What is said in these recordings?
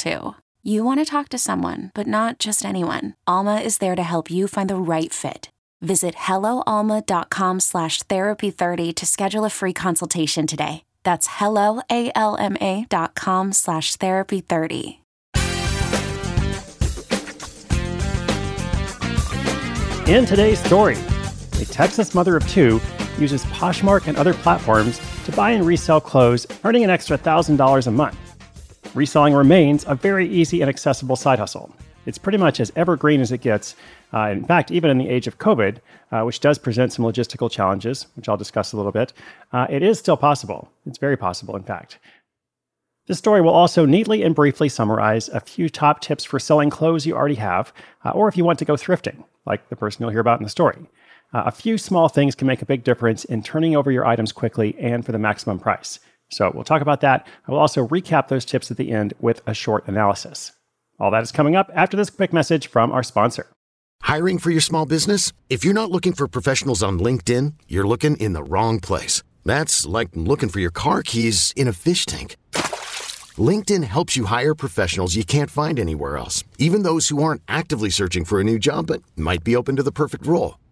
too. You want to talk to someone, but not just anyone. Alma is there to help you find the right fit. Visit helloalma.com slash therapy30 to schedule a free consultation today. That's helloalma.com slash therapy30. In today's story, a Texas mother of two uses Poshmark and other platforms to buy and resell clothes, earning an extra $1,000 a month. Reselling remains a very easy and accessible side hustle. It's pretty much as evergreen as it gets. Uh, in fact, even in the age of COVID, uh, which does present some logistical challenges, which I'll discuss a little bit, uh, it is still possible. It's very possible, in fact. This story will also neatly and briefly summarize a few top tips for selling clothes you already have, uh, or if you want to go thrifting, like the person you'll hear about in the story. Uh, a few small things can make a big difference in turning over your items quickly and for the maximum price. So we'll talk about that. I will also recap those tips at the end with a short analysis. All that is coming up after this quick message from our sponsor. Hiring for your small business? If you're not looking for professionals on LinkedIn, you're looking in the wrong place. That's like looking for your car keys in a fish tank. LinkedIn helps you hire professionals you can't find anywhere else, even those who aren't actively searching for a new job but might be open to the perfect role.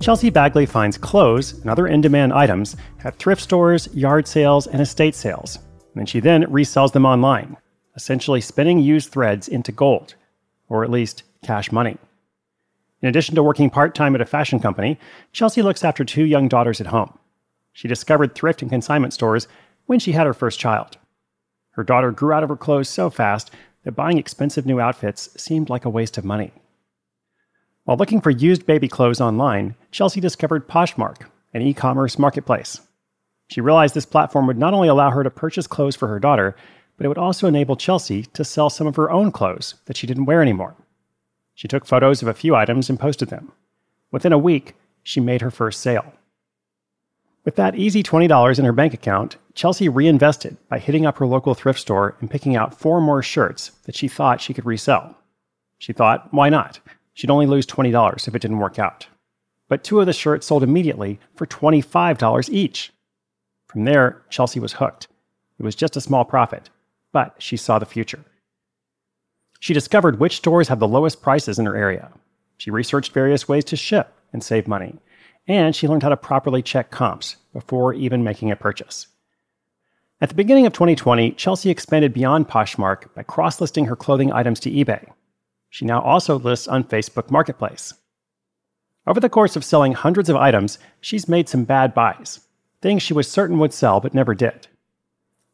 Chelsea Bagley finds clothes and other in demand items at thrift stores, yard sales, and estate sales. And she then resells them online, essentially spinning used threads into gold, or at least cash money. In addition to working part time at a fashion company, Chelsea looks after two young daughters at home. She discovered thrift and consignment stores when she had her first child. Her daughter grew out of her clothes so fast that buying expensive new outfits seemed like a waste of money. While looking for used baby clothes online, Chelsea discovered Poshmark, an e commerce marketplace. She realized this platform would not only allow her to purchase clothes for her daughter, but it would also enable Chelsea to sell some of her own clothes that she didn't wear anymore. She took photos of a few items and posted them. Within a week, she made her first sale. With that easy $20 in her bank account, Chelsea reinvested by hitting up her local thrift store and picking out four more shirts that she thought she could resell. She thought, why not? She'd only lose $20 if it didn't work out. But two of the shirts sold immediately for $25 each. From there, Chelsea was hooked. It was just a small profit, but she saw the future. She discovered which stores have the lowest prices in her area. She researched various ways to ship and save money, and she learned how to properly check comps before even making a purchase. At the beginning of 2020, Chelsea expanded beyond Poshmark by cross listing her clothing items to eBay. She now also lists on Facebook Marketplace. Over the course of selling hundreds of items, she's made some bad buys, things she was certain would sell but never did.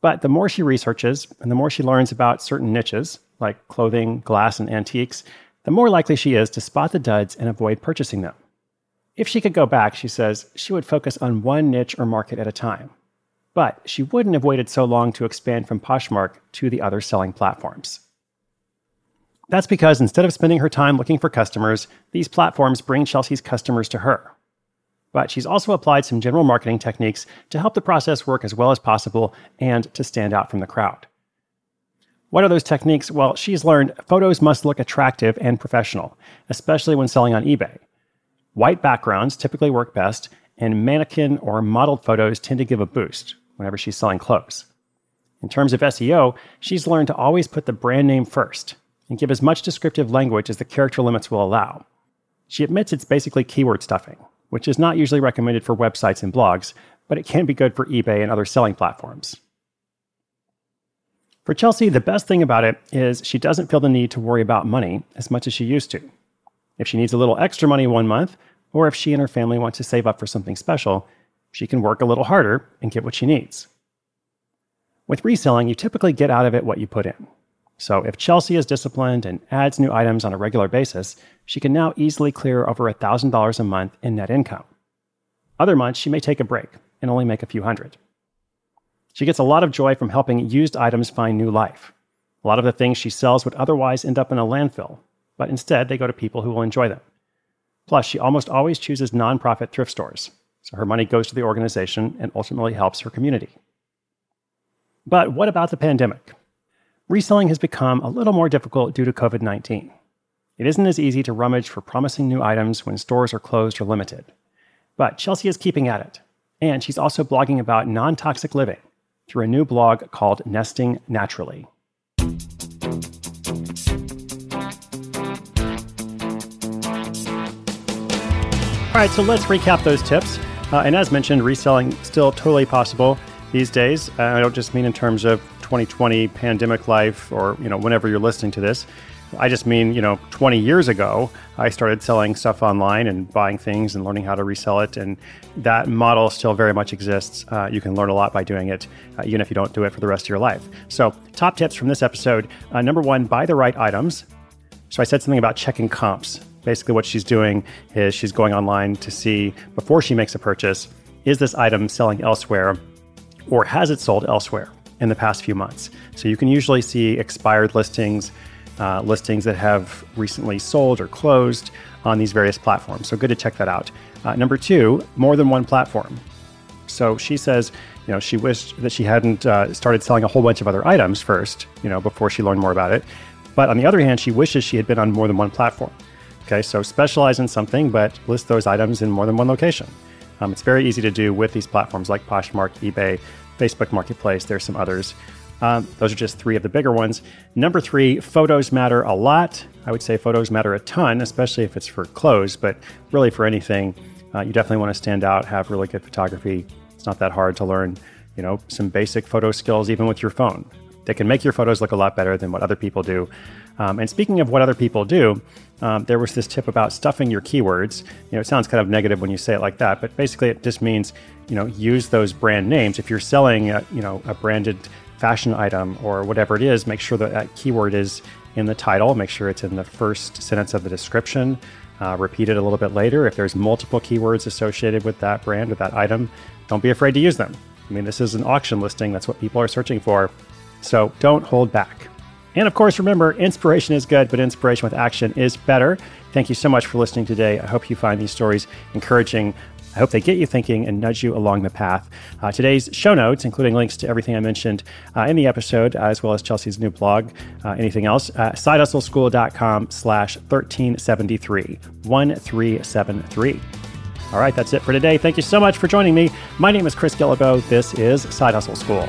But the more she researches and the more she learns about certain niches, like clothing, glass, and antiques, the more likely she is to spot the duds and avoid purchasing them. If she could go back, she says, she would focus on one niche or market at a time. But she wouldn't have waited so long to expand from Poshmark to the other selling platforms. That's because instead of spending her time looking for customers, these platforms bring Chelsea's customers to her. but she's also applied some general marketing techniques to help the process work as well as possible and to stand out from the crowd. What are those techniques? Well, she's learned photos must look attractive and professional, especially when selling on eBay. White backgrounds typically work best, and mannequin or modeled photos tend to give a boost whenever she's selling clothes. In terms of SEO, she's learned to always put the brand name first and give as much descriptive language as the character limits will allow. She admits it's basically keyword stuffing, which is not usually recommended for websites and blogs, but it can be good for eBay and other selling platforms. For Chelsea, the best thing about it is she doesn't feel the need to worry about money as much as she used to. If she needs a little extra money one month, or if she and her family want to save up for something special, she can work a little harder and get what she needs. With reselling, you typically get out of it what you put in. So if Chelsea is disciplined and adds new items on a regular basis, she can now easily clear over $1,000 a month in net income. Other months, she may take a break and only make a few hundred. She gets a lot of joy from helping used items find new life. A lot of the things she sells would otherwise end up in a landfill, but instead they go to people who will enjoy them. Plus, she almost always chooses nonprofit thrift stores, so her money goes to the organization and ultimately helps her community. But what about the pandemic? Reselling has become a little more difficult due to COVID 19. It isn't as easy to rummage for promising new items when stores are closed or limited. But Chelsea is keeping at it, and she's also blogging about non toxic living through a new blog called Nesting Naturally. All right, so let's recap those tips. Uh, and as mentioned, reselling still totally possible these days. Uh, I don't just mean in terms of 2020 pandemic life or you know whenever you're listening to this. I just mean, you know, 20 years ago, I started selling stuff online and buying things and learning how to resell it. And that model still very much exists. Uh, you can learn a lot by doing it, uh, even if you don't do it for the rest of your life. So, top tips from this episode uh, number one, buy the right items. So, I said something about checking comps Basically, what she's doing is she's going online to see before she makes a purchase is this item selling elsewhere or has it sold elsewhere in the past few months? So you can usually see expired listings, uh, listings that have recently sold or closed on these various platforms. So good to check that out. Uh, number two, more than one platform. So she says, you know, she wished that she hadn't uh, started selling a whole bunch of other items first, you know, before she learned more about it. But on the other hand, she wishes she had been on more than one platform. Okay, so specialize in something, but list those items in more than one location. Um, it's very easy to do with these platforms like Poshmark, eBay, Facebook Marketplace. There's some others. Um, those are just three of the bigger ones. Number three, photos matter a lot. I would say photos matter a ton, especially if it's for clothes, but really for anything, uh, you definitely want to stand out, have really good photography. It's not that hard to learn, you know, some basic photo skills even with your phone. They can make your photos look a lot better than what other people do. Um, and speaking of what other people do, um, there was this tip about stuffing your keywords. You know, it sounds kind of negative when you say it like that, but basically it just means, you know, use those brand names. If you're selling, a, you know, a branded fashion item or whatever it is, make sure that that keyword is in the title. Make sure it's in the first sentence of the description. Uh, repeat it a little bit later. If there's multiple keywords associated with that brand or that item, don't be afraid to use them. I mean, this is an auction listing. That's what people are searching for. So don't hold back. And of course, remember, inspiration is good, but inspiration with action is better. Thank you so much for listening today. I hope you find these stories encouraging. I hope they get you thinking and nudge you along the path. Uh, today's show notes, including links to everything I mentioned uh, in the episode, uh, as well as Chelsea's new blog, uh, anything else, uh, sidehustleschool.com slash 1373, 1373. All right, that's it for today. Thank you so much for joining me. My name is Chris Guillebeau. This is Side Hustle School.